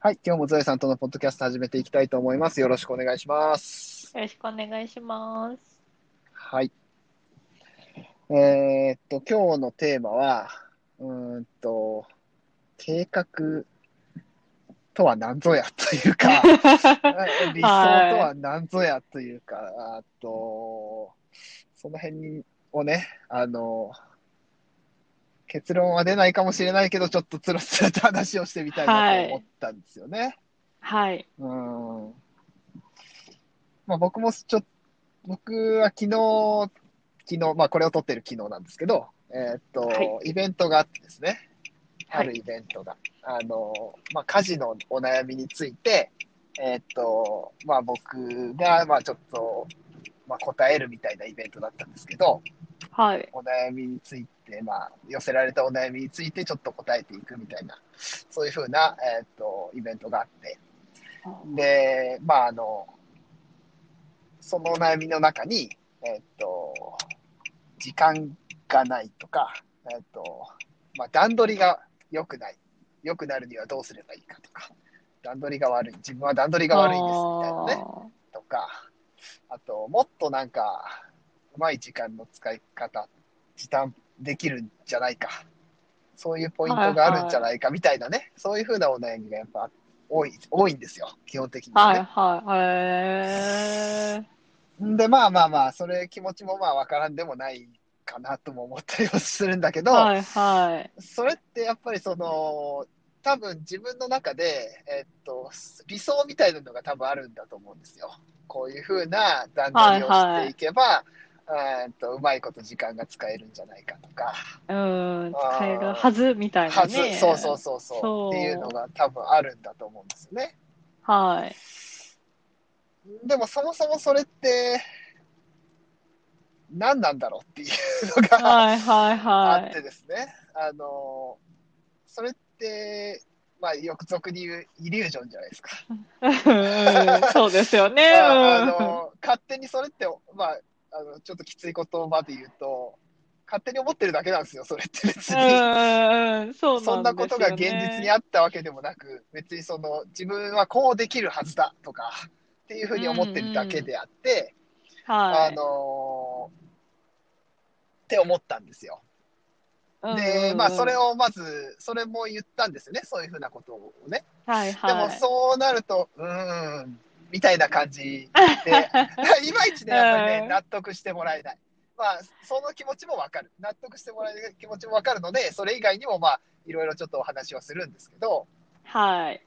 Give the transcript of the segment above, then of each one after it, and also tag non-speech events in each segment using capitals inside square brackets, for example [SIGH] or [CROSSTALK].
はい、今日もゾエさんとのポッドキャスト始めていきたいと思います。よろしくお願いします。よろしくお願いします。はい。えーっと、今日のテーマは、うーんと、計画とは何ぞやというか、[LAUGHS] 理想とは何ぞやというか、あと、その辺をね、あの、結論は出ないかもしれないけど、ちょっとつらつらと話をしてみたいなと思ったんですよね。はい。うん。まあ僕もちょっと、僕は昨日、昨日、まあこれを撮ってる昨日なんですけど、えーっと、はイベントがあってですね、はいあるイベントが、あの、まあ家事のお悩みについて、えーっと、まあ僕が、まあちょっと、まあ答えるみたいなイベントだったんですけど、はい。お悩みについて、まあ、寄せられたお悩みについてちょっと答えていくみたいな、そういうふうな、えーっと、イベントがあって、で、まあ、あの、その悩みの中に、えーっと、時間がないとか、えーっと、まあ、段取りが良くない。良くなるにはどうすればいいかとか、段取りが悪い。自分は段取りが悪いですみたいなね。とか、あと、もっとなんか、まい時間の使い方、時短できるんじゃないか。そういうポイントがあるんじゃないかみたいなね、そういうふうなお悩みがやっぱ多い、多いんですよ、基本的に、ね。はい、はい。で、まあまあまあ、それ気持ちもまあわからんでもないかなとも思ったりはするんだけど、はい、はい。それってやっぱりその、多分自分の中で、えっと、理想みたいなのが多分あるんだと思うんですよ。こういうふうな段取りをしていけば、えっとうまいこと時間が使えるんじゃないかとか、うん、使えるはずみたいなはず、ね。そうそうそうそうそうっていうのが多分あるんだと思うんですよね。はい。でもそもそもそれって、何なんだろうっていうのが、はい、はい、あってはい。ですね、あの、それって、まあ、よく俗に言うイリュージョンじゃないですか。[LAUGHS] うんそうですよね。あの勝手にそれって、まあ、あのちょっときつい言葉で言うと、勝手に思ってるだけなんですよ、それって別に。うん、そうそんなことが現実にああったわけでもなく、別にその自分はこうできるはずだとかっていうふうに思ってるだけであって、はい。あのって思ったんですよ。で、まあ、それを、をまず、それも言ったんですよね、そういうふうなことをね。はい、でも、はい。そうなると、うーん、みたいな感じで、[LAUGHS] いまいちね、やっぱりね、うん納得してもらえない。まあ、その気持ちもわかる。納得してもらえる気持ちもわかるので、それ以外にも、まあ、いろいろちょっとお話はするんですけど、はい。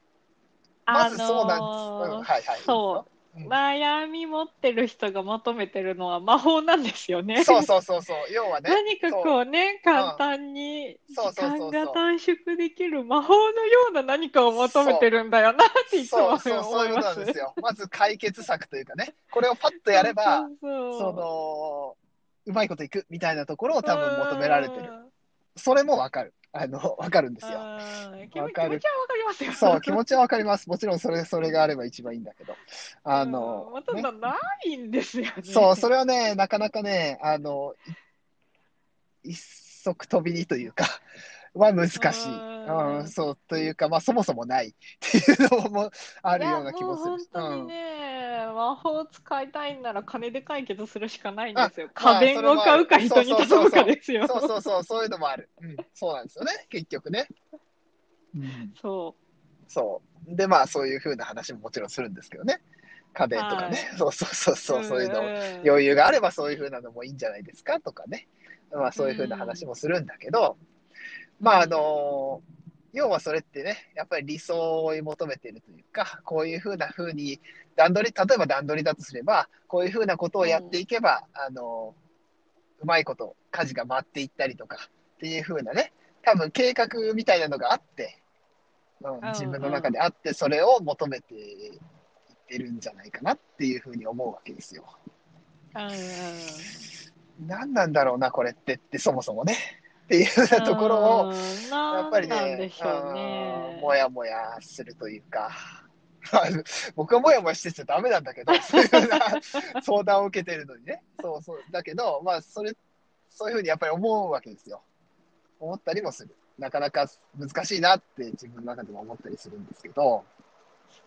まずそうなんです。あのーうん、はいはい。そう。うん悩み持ってる人が求めてるのは魔法なんですよね。そうそうそうそう、要はね、何かこうね、簡単に時間が短縮できる魔法のような何かを求めてるんだよなっていつもそうそう、そういうこと思います。なんですよ。まず解決策というかね、これをパッとやれば、[LAUGHS] そうそうその、うまいこといくみたいなところを多分求められてる。うんそれもわかる。あの、わかるんですよ。うん気持ち気わかる持ちはわかりますよ。そう、気持ちはわかります。もちろんそれ、それがあれば一番いいんだけど。あのうん、たないんですよね。そう、それはね、なかなかね、あの、い一足飛びにというか、は難しい。うんうん、そう、というか、まあ、そもそもないっていうのもあるような気もするし。もう本当にね、魔法使いたいんなら金で解決するしかないんですよ。家電を買うか人に頼むかですよ。そうそうそう、そういうのもある。うん、そうなんですよね、結局ね。うん、そそう。で、まあ、そういうふうな話ももちろんするんですけどね。家電とかね。そうそうそうう。そう、そういうの余裕があればそういうふうなのもいいんじゃないですかとかね。まあそういうふうな話もするんだけど、まああの、要はそれってね、やっぱり理想を求めているというか、こういうふうなふうに、段取り、例えば段取りだとすれば、こういうふうなことをやっていけば、あの、うまいこと家事が回っていったりとかっていうふうなね、多分計画みたいなのがあって、うん、自分の中であって、それを求めていってるんじゃないかなっていうふうに思うわけですよ。うんうん何なんだろうな、これってって、そもそもね。っていうところを、うんやっぱりねね。もやもやするというか、[LAUGHS] 僕はもやもやしてちゃダメなんだけど、[LAUGHS] そういうふうな相談を受けてるのにね。そうそう。だけど、まあ、それ、そういうふうにやっぱり思うわけですよ。思ったりもする。なかなか難しいなって自分の中でも思ったりするんですけど、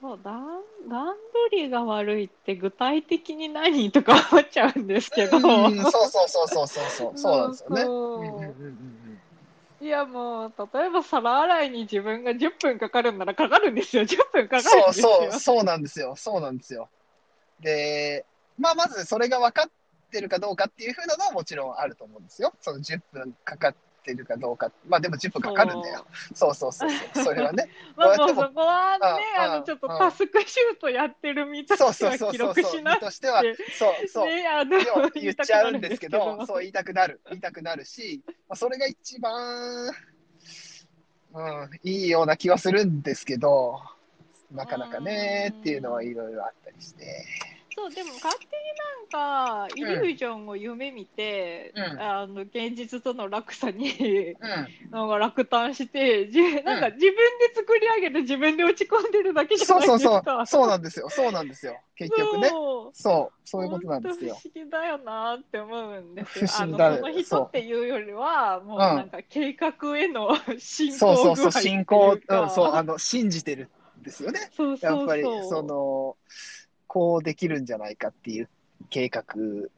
そう段段取りが悪いって具体的に何とか思っちゃうんですけど、うんそうそうそうそうそうそう、そうなんですよね。いやもう例えば皿洗いに自分が10分かかるんならかかるんですよ10分かかるんそうですよそう、そうなんですよ。そうなんですよ。で、まあ、まずそれが分かってるかどうかっていうふうなのはもちろんあると思うんですよ。その10分かかってるかどうか。まあ、でも10分かかるんだよ。そうそうそうそう。それはね。[LAUGHS] まあこうやってももうそこはねうんあのちょっとうんタスクシュートやってる身としては記そうそうそうそう。録しなとしては、そうそう。ねあ言っちゃうんですけど、そう言いたくなる、言いたくなるし、まあ、それが一番、うん、いいような気はするんですけど、なかなかねうんっていうのはいろいろあったりして。そうでも勝手になんかイリュージョンを夢見て、うん。あの現実との落差にうん、なんか落胆してじなんか自分で作り上げて自分で落ち込んでるだけじゃないそうそうですか。そう、そうなんですよ、そうなんですよ、結局ね。そう。そう、そういうことなんですよ。不思議だよなって思うんです。よ。あだのその人っていうよりは、もうう。ん。なんか計画への進行そうそうそう、信仰、うか。うん、そう、あの、信じてるんですよね。そうそうそう。やっぱり、その、こうできるんじゃないかっていう計画、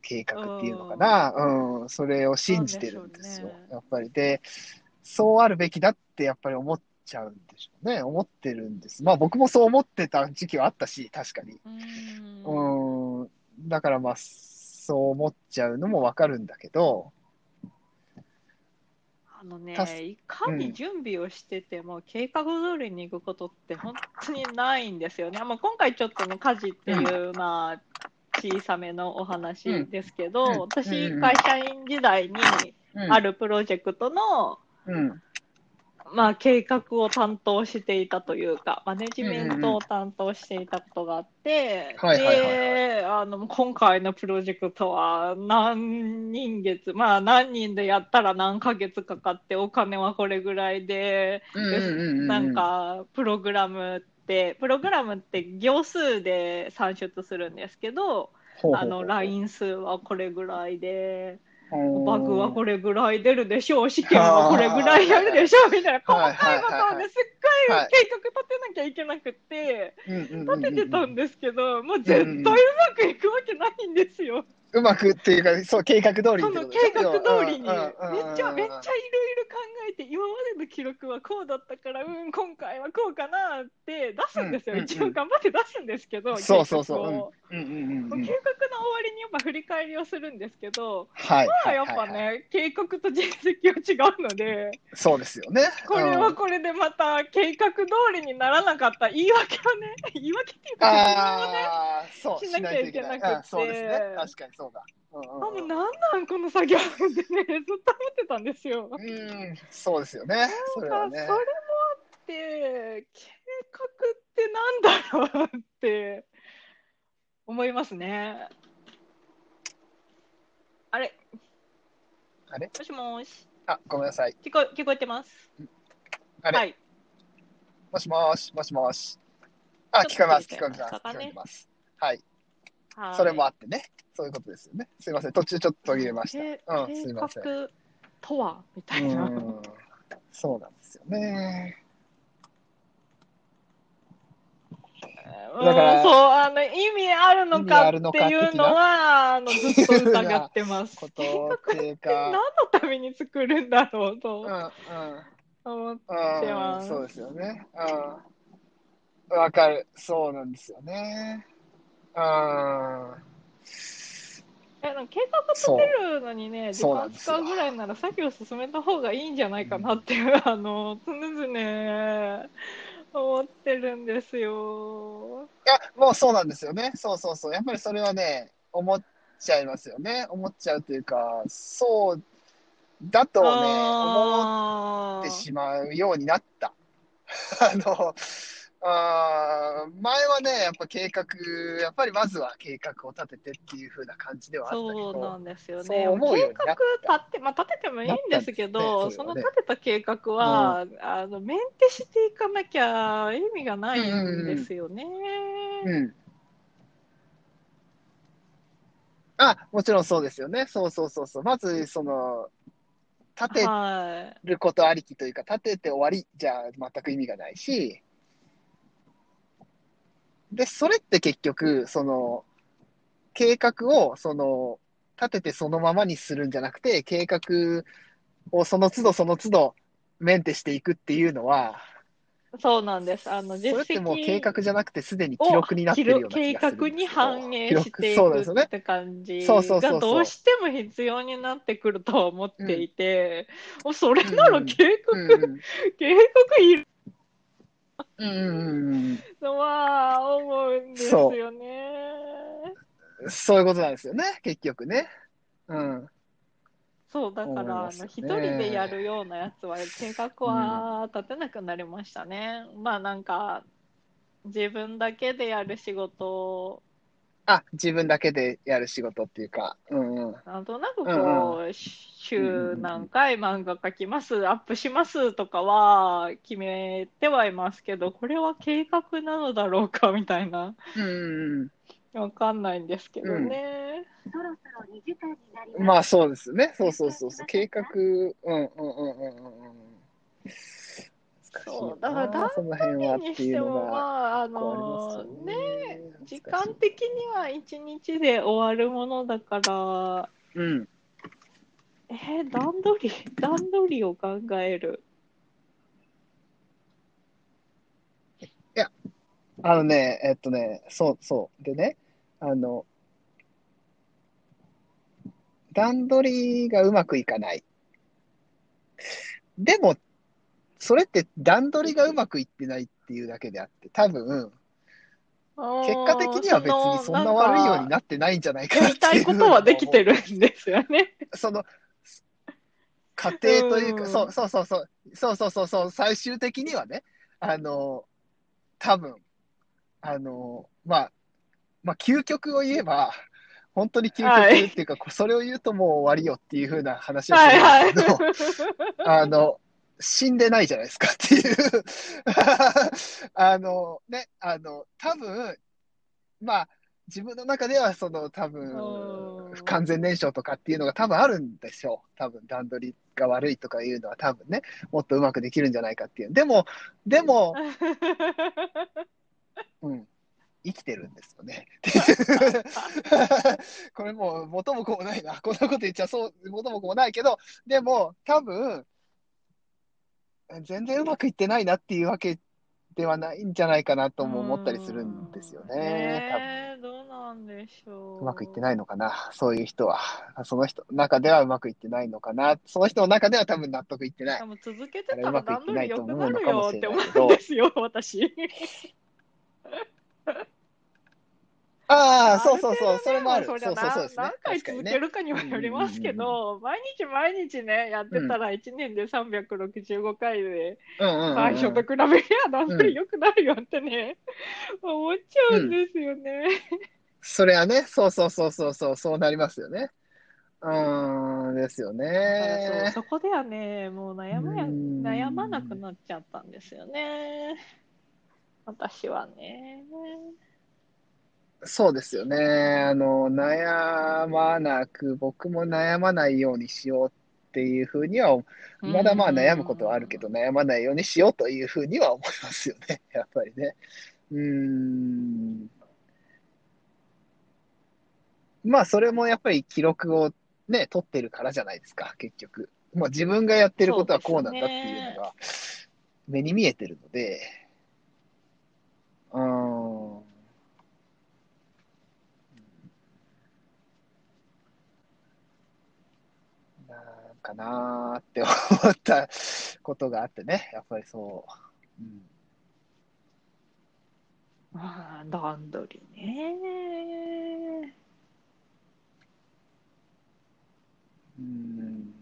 計画っていうのかな、うん、それを信じてるんですよね。やっぱり。で、そうあるべきだってやっぱり思っちゃうんでしょうね。思ってるんです。まあ僕もそう思ってた時期はあったし、確かに。うーんうん、だからまあ、そう思っちゃうのもわかるんだけど、あのねたす、いかに準備をしてても、計画通りに行くことって本当にないんですよね。まあ、今回ちょっとね、家事っていう、まあ、小さめのお話ですけど、うん。私、うん。会社員時代にうん。あるプロジェクトの、うん、まあ、計画を担当していたというか、マネジメントを担当していたことがあって、で、あの、今回のプロジェクトは何人月、まあ何人でやったら何ヶ月かかって、お金はこれぐらいで、なんか、プログラムって、プログラムって行数で算出するんですけど、あの、ライン数はこれぐらいで、バグはこれぐらい出るでしょう、試験はこれぐらいやるでしょう、みたいな、細はいかいことをね、すっごいはい計画立てなきゃいけなくて、立ててたんですけど、もう絶対うまくいくわけないんですよ。うまくっていうか、そう、計画通りその計画通りに、めっちゃめっちゃいろいろ考えて、今までの記録はこうだったから、うん、今回はこうかなって出すんですよ。うんうんうん。一応頑張って出すんですけど、そうそうそう。計画をうんうんうんうん。計画の終わりにやっぱ振り返りをするんですけど、はい。まあやっぱはい。はいはいね、計画と実績は違うので、そうですよね。これはこれでまた計画通りにならなかった。言い訳をね、言い訳っていうか、説明をね、しなきゃいけなくて。そうですね。確かにそうだ。うんうんあもうなんなんこの作業ってね、ずっと思ってたんですよ。うん、うんそうですよね。それはね。それもあって、計画ってなんだろうって思いますね。あれあれ？もしもし。あ、ごめんなさい。聞こ聞こえてます？あれ、はい。もしもし、もしもし。あ、聞こえます、聞こえます。聞こえます。はい。はいそれもあってね。そういうことですよね。すいません。途中ちょっと途切れました。計うん、すい計ません。画とはみたういな。ん、そうなんですよね。うんだからそう、あの、意味あるのかっていうのは、あの、ずっと疑ってます。[LAUGHS] こ計画とっていう何か、のために作るんだろううん、とうん。思ってうん、ますそうですよね。うん。わかる。そうなんですよね。うん。えでも計画立てるのにね、時間使うぐらいなら作業進めた方がいいんじゃないかなっていう、あの、常々思ってるんですよ。いや、もうそうなんですよね。そうそうそう。やっぱりそれはね、思っちゃいますよね。思っちゃうというか、そうだとね、思ってしまうようになった。[LAUGHS] あの、あー前はね、やっぱ計画、やっぱりまずは計画を立ててっていう風な感じではあったけそうなど、んですよね。計画立って、まあ、立ててもいいんですけど、ねそねその立てた計画は、あのメンテしていかなきゃ意味がないんですよね。うん。あ、もちろんそうですよね。そうそうそうそう。まず、その、立てはい。ることありきというか、立てて終わりじゃ全く意味がないし、で、それって結局、その、計画を、その、立ててそのままにするんじゃなくて、計画をその都度その都度メンテしていくっていうのは、そうなんです。あの、実それってもう計績画じゃなくてすでに記録になってるような計画に反映してい記録そうですよね。くって感じがどうしても必要になってくるとは思っていて、もうそれなら計画、うんうん。計画いるうんうんうんのは思うんですよね。うんそういうことなんですよね、結局ね。うん。そう、だから、あの、一人でやるようなやつは、計画は立てなくなりましたね。まあ、なんか、自分だけでやる仕事あ、自分だけでやる仕事っていうか、うんうん。なんとなくうんこう、週何回漫画描きます、アップしますとかは決めてはいますけど、これは計画なのだろうかみたいな、うんうんわかんないんですけどね。そろそろ2時間になります。うん。まあそうですね。そうそうそうそう。計画、うんうんうんうんうんうん。そうだから難しいなその辺はっにしても、まが。あ、あこのね時間的には一日で終わるものだから、うん。えー段取り、[LAUGHS] 段取りを考える。あのね、えっとね、そうそう。でね、あの、段取りがうまくいかない。でも、それって段取りがうまくいってないっていうだけであって、多分、結果的には別にそんな悪いようになってないんじゃないかやなっていうりたいことはできてるんですよね。その、過程というか、うんそうそうそうそう、そうそうそうそう、最終的にはね、あの、多分あの、まあ、まあ、究極を言えば、本当に究はい極っていうか、それを言うともう終わりよっていう風な話をはいするんはいですけど、。あの、死んでないじゃないですかっていう [LAUGHS] あの、ね、あの、多分、まあ、自分の中では、その、多分うん、不完全燃焼とかっていうのが多分あるんでしょう。多分、段取りが悪いとかいうのは多分ね、もっとうまくできるんじゃないかっていう。でも、でも、[LAUGHS] うん、生きてるんですよね。[LAUGHS] これもう元も子もないな。こんなこと言っちゃそう、元も子もないけど、でも多分、全然うまくいってないなっていうわけではないんじゃないかなとも思ったりするんですよね。ねえどうなんでしょう。多分うまくいってないのかな。そういう人は。その人の中ではうまくいってないのかな。その人の中では多分納得いってないで。も続けてたらくいってないと段取り良くなるよっして思うんですよ、私。ああ、そうそうそう、それもある。そりゃそうそうそうね何。回続け。るかにもよりますけど、毎日毎日ね、やってたら1年で365回で、うんうんうんうん最初と比べりゃ段取り良くなるよってね、[LAUGHS] 思っちゃうんですよね。それはね、そうそうそうそうそう、そうなりますよね。うーん、ですよね。そこではね、もう悩まやうん悩まなくなっちゃったんですよね。私はね。そうですよね。あの、悩まなく、僕も悩まないようにしようっていうふうには、まだまあ悩むことはあるけど、悩まないようにしようというふうには思いますよね。[LAUGHS] やっぱりね。うーん。まあ、それもやっぱり記録をね、取ってるからじゃないですか、結局。まあ、自分がやってることはこうなんだっていうのが目に見えてるので、うーん。なんかなーって思ったことがあってね、やっぱりそう。うんまあ、段取りね。うんま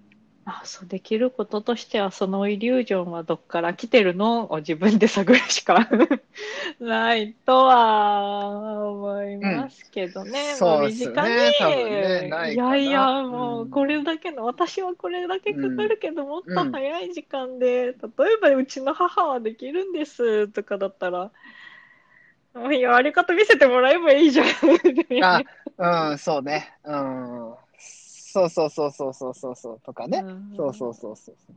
あ、そうできることとしては、そのイリュージョンはどっから来てるの？を自分で探るしか [LAUGHS] ないとは思いますけどね。うんもうそうっすよ身近に、ねねないやいや、もううんこれだけの、私はこれだけかかるけど、もっとうん早い時間で、例えばうちの母はできるんですとかだったら、もうやり方見せてもらえばいいじゃん。あ、うん、そうね。うん。そうそうそうそうそうそうそうとかね。うんそうそうそうそうそう。っ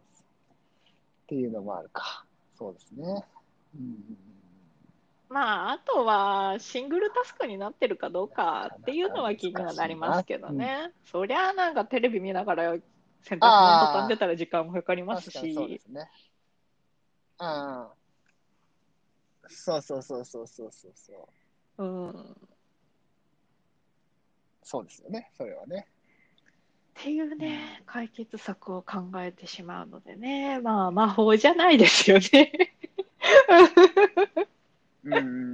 ていうのもあるか。そうですね。うん。まあ、あとはシングルタスクになってるかどうかっていうのは気にはなりますけどね。そりゃなんかテレビ見ながら洗濯物畳んでたら時間もかかります確かにそうでし。すね。うん。そうそうそうそうそうそうそう。うん。そうですよね、それはね。っていうね、解決策を考えてしまうのでね、まあ魔法じゃないですよね。うん。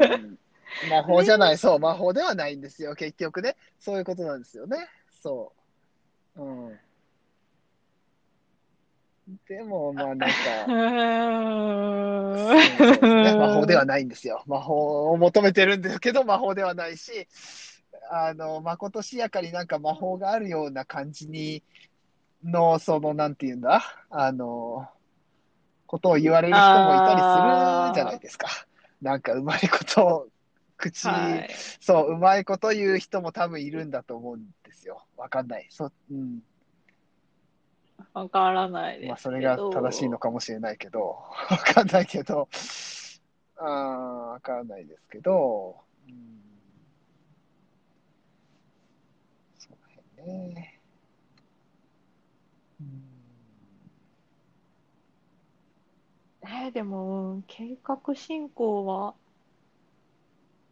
魔法じゃない、そう、魔法ではないんですよ、結局ね。そういうことなんですよね。そう。うん。でも、まあなんか、[LAUGHS] そうそうね、魔法ではないんですよ。魔法を求めてるんですけど、魔法ではないし、あの、まことしやかになんか魔法があるような感じに、の、その、なんていうんだ、あの、ことを言われる人もいたりするじゃないですか。なんかうまいことを、口、はい。そう、うまいこと言う人も多分いるんだと思うんですよ。わかんない。そ、うん。わからないです。まあ、それが正しいのかもしれないけど、わかんないけど、あーわかんないですけど、うん、そうだよね。うんね、でも、計画進行は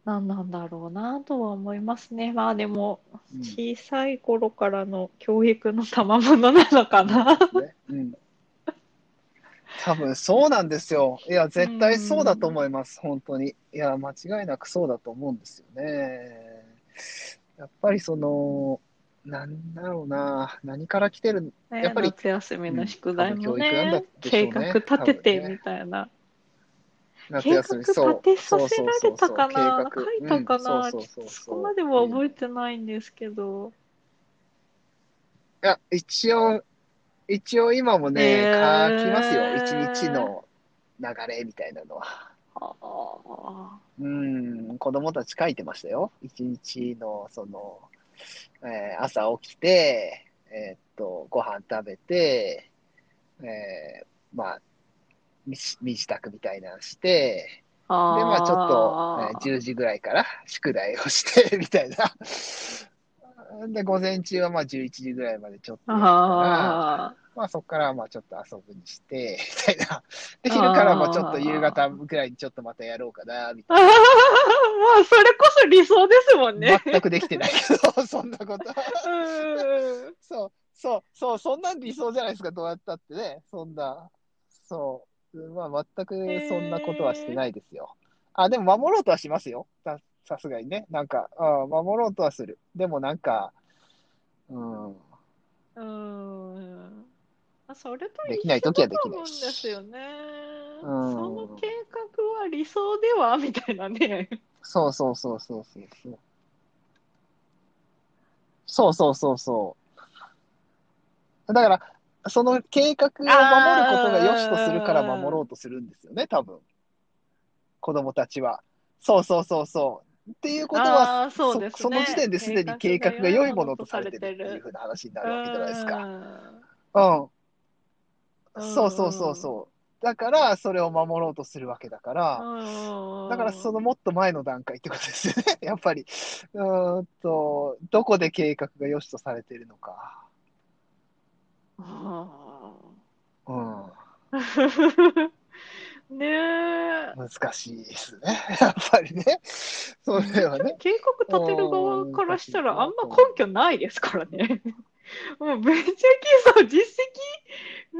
何なんだろうなとは思いますね。まあでも、うん小さい頃からの教育の賜物なのかな。ねうん多分そうなんですよ。いや、絶対そうだと思います、本当に。いや、間違いなくそうだと思うんですよね。やっぱりその、なんだろうな、何から来てる、ねやっぱり夏休みの宿題もうん多分教育なんだね、でしょう計ね画立ててみたいな。夏計画立てさせられたかな？そうそうそうそう書いたかな？うんそうそうそうそう。そこまでは覚えてないんですけど。いや、一応、一応今もね、へー。書きますよ。一日の流れみたいなのは。ああ。うん、子供たち書いてましたよ。一日の、その、えー朝起きて、えーっと、ご飯食べて、えーまあ、身身支度みたいなのして、あで、まあちょっと、えー10時ぐらいから宿題をして、みたいな。[LAUGHS] で、午前中はまあ11時ぐらいまでちょっとやったら、あまあそこからまあちょっと遊ぶにして、みたいな。で、昼からもちょっと夕方ぐらいにちょっとまたやろうかな、みたあ。い [LAUGHS] まあ、それこそ理想ですもんな。ね。全くできてないけど、そんなこと。うんそう、そう、そう、そんなん理想じゃないですか、どうやったってね。そんな、そう。まあ全くそんなことはしてないですよ。あ、でも守ろうとはしますよ。ささすがにね。なんか、あ守ろうとはする。でもなんか、うん。うん。まあそれとできない時はできないですよね。うんその計画は理想ではみたいなね。そうそうそうそうそうそう。そうそうそうそう。だから、その計画を守ることが良しとするから守ろうとするんですよね、多分。子供たちは。そうそうそうそう。っていうことは、そねその時点ですでに計画が良いものとされてるっていうふうな話になるわけじゃないですか。うん。うんそうそうそうそう。だから、それを守ろうとするわけだから、うん。だからそのもっと前の段階ってことですよね。[LAUGHS] やっぱり、うーんと、どこで計画が良しとされているのか。あうん、ー [LAUGHS] ねえ。難しいですね。[LAUGHS] やっぱりね。それはね。計画立てる側からしたらあんま根拠ないですからね。もうめっちゃ基礎実績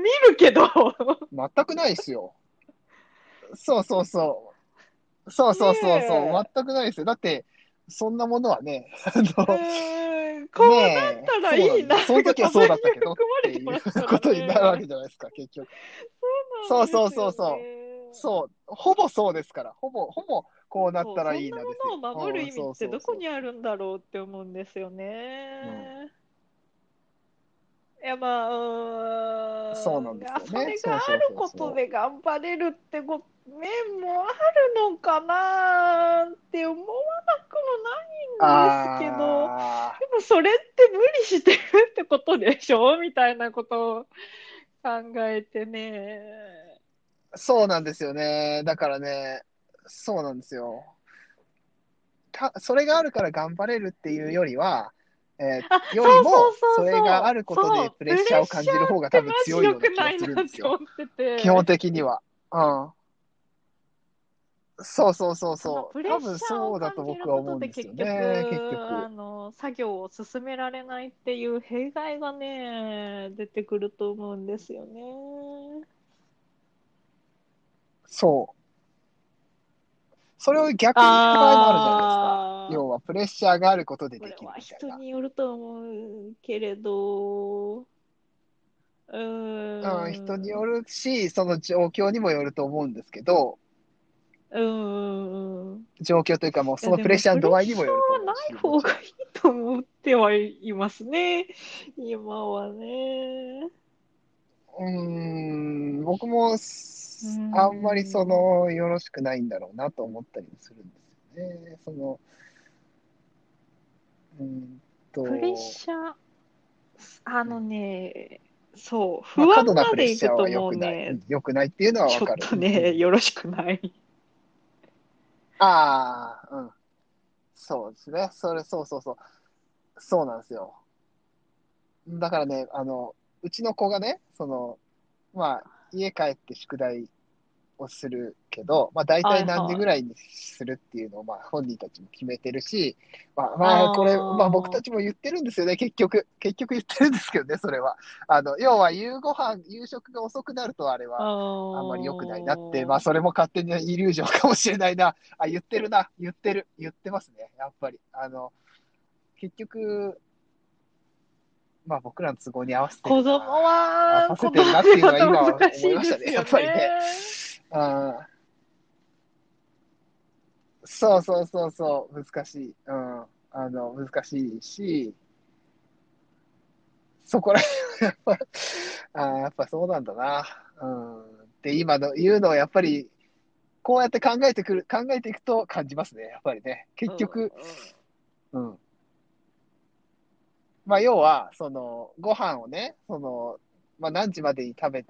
見るけど。全くないですよ。そうそうそう。そうそうそうねそう。え全くないですよ。だって、そんなものはね、あうの、こうなったらいいな。その時はそうだったけどっていうことになるわけじゃないですか、結局。そうそうそうそううそう、ほぼそうですから、ほぼ、ほぼこうなったらいいなですよ。そんなものを守る意味ってどこにああるんだろうって思うんですよね。いやまあうーんそうなんですよねそれがあることで頑張れるってこ面もあるのかなって思わなくもないんですけど。あでもそれって無理してるってことでしょみたいなことを考えてね。ーそうなんですよね。だからね、そうなんですよ。たそれがあるから頑張れるっていうよりは、えーあよりもそれがあることでプレッシャーを感じる方が多分強いような気がするんですよ。基本的には。うん。そうそうそうそう。多分そうだと僕は思うんですよね。局結あ局。の作業を進められないっていう弊害がね出てくると思うんですよね。そう。それを逆に言う場合もあるじゃないあですか。要はプレッシャーがあることでできるみたいな。人によると思うけれど、うーん、うん、人によるし、その状況にもよると思うんですけど、うーん。状況というかもうそのプレッシャーの度合いにもよると思うしプレッシャーはない方がいいと思ってはいますね。今はね。うーん、僕もあんまりその、よろしくないんだろうなと思ったりもするんですよね。その、うーんと、プレッシャー、あのね、そう、まあ、不過安まで度なプレッいくともうシャーは良くない、ね、良くないっていうのはちょっわかる。とね、よろしくない。ああ、うん。そうですね。それ、そうそうそう。そうなんですよ。だからね、あの、うちの子がね、その、まあ、家帰って宿題をするけど、まあ、大体何時ぐらいにするっていうのを、まあ、本人たちも決めてるし、まあ、まあ、これ、まあ、僕たちも言ってるんですよね、結局。結局言ってるんですけどね、それは。あの、要は、夕ご飯、夕食が遅くなると、あれは、ああんまり良くないなって、まあ、それも勝手にイリュージョンかもしれないな。あ、言ってるな。言ってる。言ってますね。やっぱり。あの、結局、まあ、僕らの都合に合わせてる子供は、させてるなっていうのは今は思いましたね。やっぱりね。あーそうそうそうそう。難しい。うん。あの、難しいし、そこら辺はやっぱ、[LAUGHS] あーやっぱそうなんだな。うん。って今の言うのはやっぱり、こうやって考えてくる、考えていくと感じますね。やっぱりね。結局、うん。まあ、要は、その、ご飯をね、その、まあ、何時までに食べ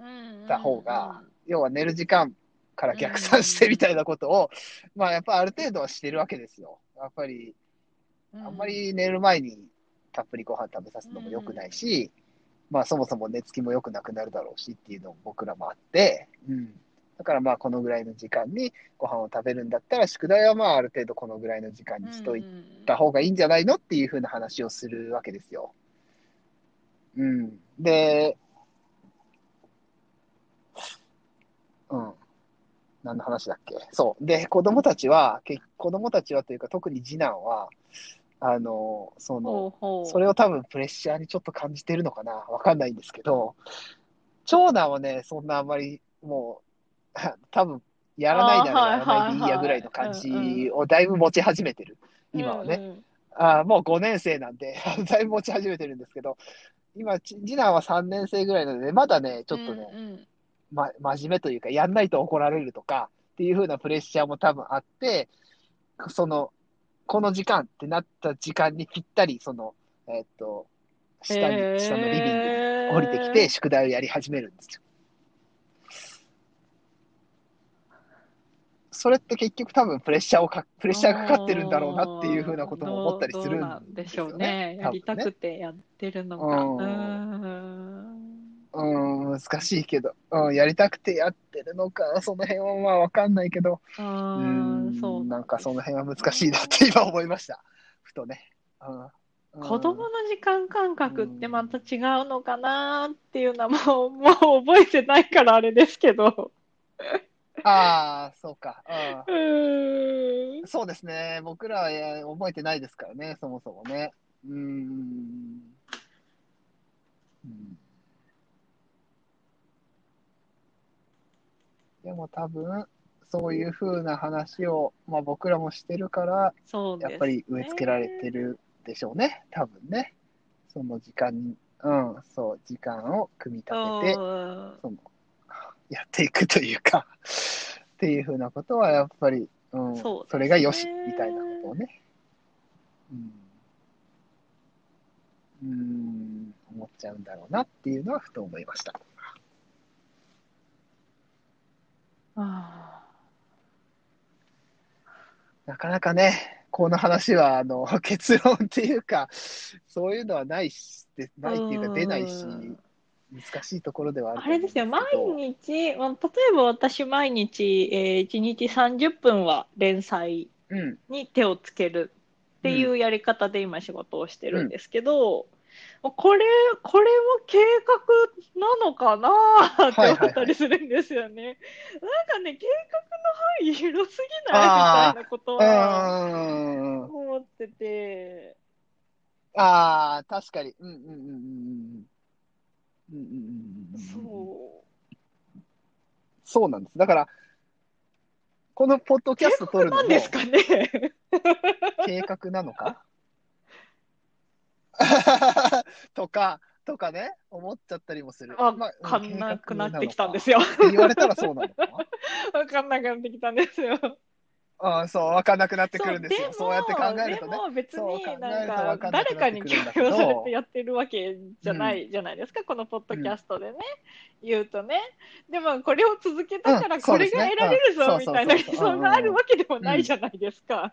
た方が、要は寝る時間から逆算してみたいなことを、まあ、やっぱある程度はしてるわけですよ。やっぱり、あんまり寝る前にたっぷりご飯食べさせるのも良くないし、まあそもそも寝つきも良くなくなるだろうしっていうのも僕らもあって、うん。だからまあこのぐらいの時間にご飯を食べるんだったら、宿題はまあある程度このぐらいの時間にしといた方がいいんじゃないのっていうふうな話をするわけですよ。うん。で、うん。何の話だっけ？そう。で、子供たちは、け子供たちはというか特に次男は、あの、その、ほうほう。それを多分プレッシャーにちょっと感じてるのかな？わかんないんですけど、長男はね、そんなあんまりもう、[LAUGHS] 多分やらないならやらないでいいやぐらいの感じをだいぶ持ち始めてる。今はね。うんうん。あーもう5年生なんで、[LAUGHS] だいぶ持ち始めてるんですけど、今、ち次男は3年生ぐらいなので、まだね、ちょっとね、うんうんま、真面目というか、やんないと怒られるとかっていう風なプレッシャーも多分あって、その、この時間ってなった時間にぴったり、その、えーっと、下に、へー下のリビングに降りてきて、宿題をやり始めるんですよ。それって結局多分プレッシャーをか、プレッシャーがかかってるんだろうなっていう風なことも思ったりするどうどうなんんでしょうですよねね。。やりたくてやってるのか。うんうんうん、難しいけど、うん、やりたくてやってるのか、その辺はまあわかんないけど、ううんん、そうなんかその辺は難しいなって今思いました。ふとね。うん子供の時間感覚ってまた違うのかなっていうのはもう、もう覚えてないからあれですけど。ああ、そうか。うーんうん、そうですね。僕らはえー覚えてないですからね、そもそもね。うんでも多分、そういうふうな話を、まあ、僕らもしてるから、そうですね。やっぱり植え付けられてるでしょうね、多分ね。その時間に、うん、そう、時間を組み立てて、う。んその、やっていくというか、[LAUGHS] っていうふうなことは、やっぱり、うん、そうですね。それがよし、みたいなことをね、うん、うん、思っちゃうんだろうなっていうのは、ふと思いました。あなかなかね、この話は、あの、[LAUGHS] 結論っていうか、そういうのはないし、でないっていうか、出ないし、うん。難しいところではあるあれですよ、毎日、まあ、例えば私、毎日、えー、1日30分は連載に手をつけるっていうやり方で今仕事をしてるんですけど、これ、これも計画なのかなって思ったりするんですよね。なんかね、計画の範囲広すぎない？みたいなことはうん。思ってて、ああ、確かに。うんうんうんうんうん。うんうんうんうん。そう。そうなんです。だから、このポッドキャスト撮るのもなんですかね？[LAUGHS] 計画なのか？[LAUGHS] とか、とかね、思っちゃったりもする。わまあかんなくなってきたんですよ。言われたらそうなのかわかんなくなってきたんですよ。ああ、[LAUGHS] そう、わかんなくなってくるんですよ。もそうやって考えるとねで。も別になんわか誰かに強要されてやってるわけじゃないじゃないですか、このポッドキャストでね、言うとね。でもこれを続けたからうんこれが得られるぞみたいな理想があるわけでもないじゃないですか。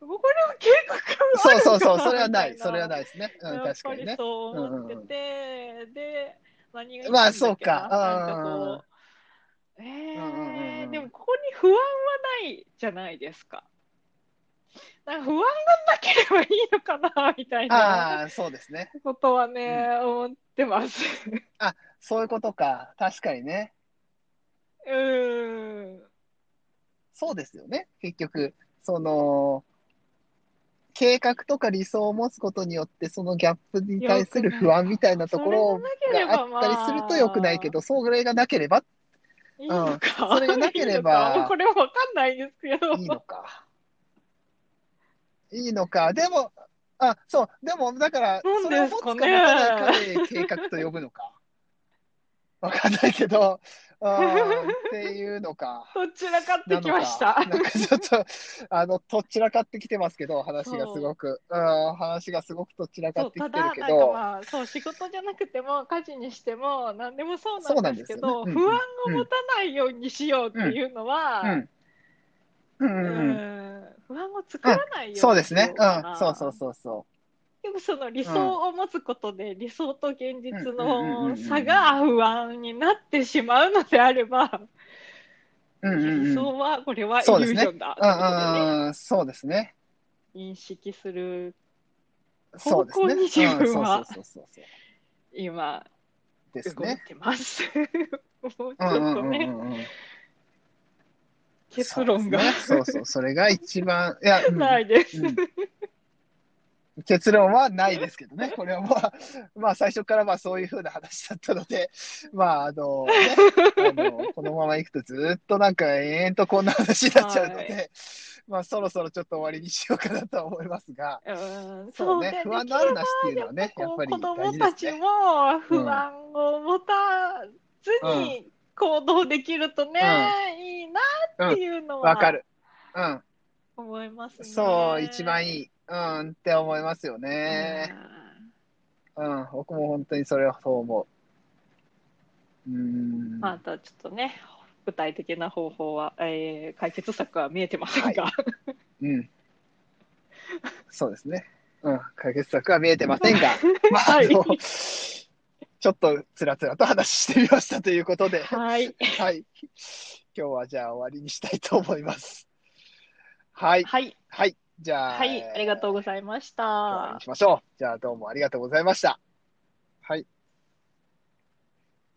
これは計画そうそうそう、それはない、それはないですね。うん、確かにね。そう思ってて、で、何が言いたいんだっけなまあそうかなんかこう、えうんうんうんうー、んでもここに不安はないじゃないですか。なんか不安がなければいいのかな、みたいなああ、そうですね。ことはね、思ってます。そういうことか。確かにね。うーん。そうですよね。結局、その、計画とか理想を持つことによって、そのギャップに対する不安みたいなところがあったりすると良くないけど、それがなければいいのか。それがなければいいのかもうこれはわかんないですけど。いいのか。いいのか。でも、あ、そう、でも、だから、それを持つか持たないかで計画と呼ぶのか。わかんないけど、っていうのか。[LAUGHS] どちらかってきました。なんかちょっと、あの、とっちらかってきてますけど、話がすごく。[LAUGHS] うん、話がすごくとっちらかってきてるけど、まあそう仕事じゃなくても家事にしても何でもそうなんですけど、ね。うん。不安を持たないようにしようっていうのは、うん。不安を作らないようにそうですね。うん、そうそうそうそでもその理想を持つことで、理想と現実の差が不安になってしまうのであれば。理想はこれはイリそうですねュージョンだそうですね。認識する。方向に自分は今動いね。てます。もうちょっとね、結論がそうそうそれが一番、いや、うんないです。うん結論はないですけどね。[LAUGHS] これはまあ、まあ最初からまあそういうふうな話だったので、[LAUGHS] まああの、ね、[LAUGHS] あのこのままいくとずっとなんか延々とこんな話になっちゃうので、はまあそろそろちょっと終わりにしようかなとは思いますが、うんそうねで不安のあるなしっていうのはねやっぱりこう子供たちも不安を持たずに行動できるとね、いいなっていうのはわかる。うん。思いますね。そう、一番いいい。うんって思いますよね。うん、僕も本当にそれはそう思う。うん。またちょっとね、具体的な方法は、えー解決策は見えてませんが、[LAUGHS] うん。そうですね。うん、解決策は見えてませんが、[LAUGHS] まあ、はいあの、ちょっとつらつらと話してみましたということで、はい、はい。今日はじゃあ終わりにしたいと思います。はい。はい、はい。じゃあ、はい、ありがとうございましたに。しましょう。じゃあどうもありがとうございました。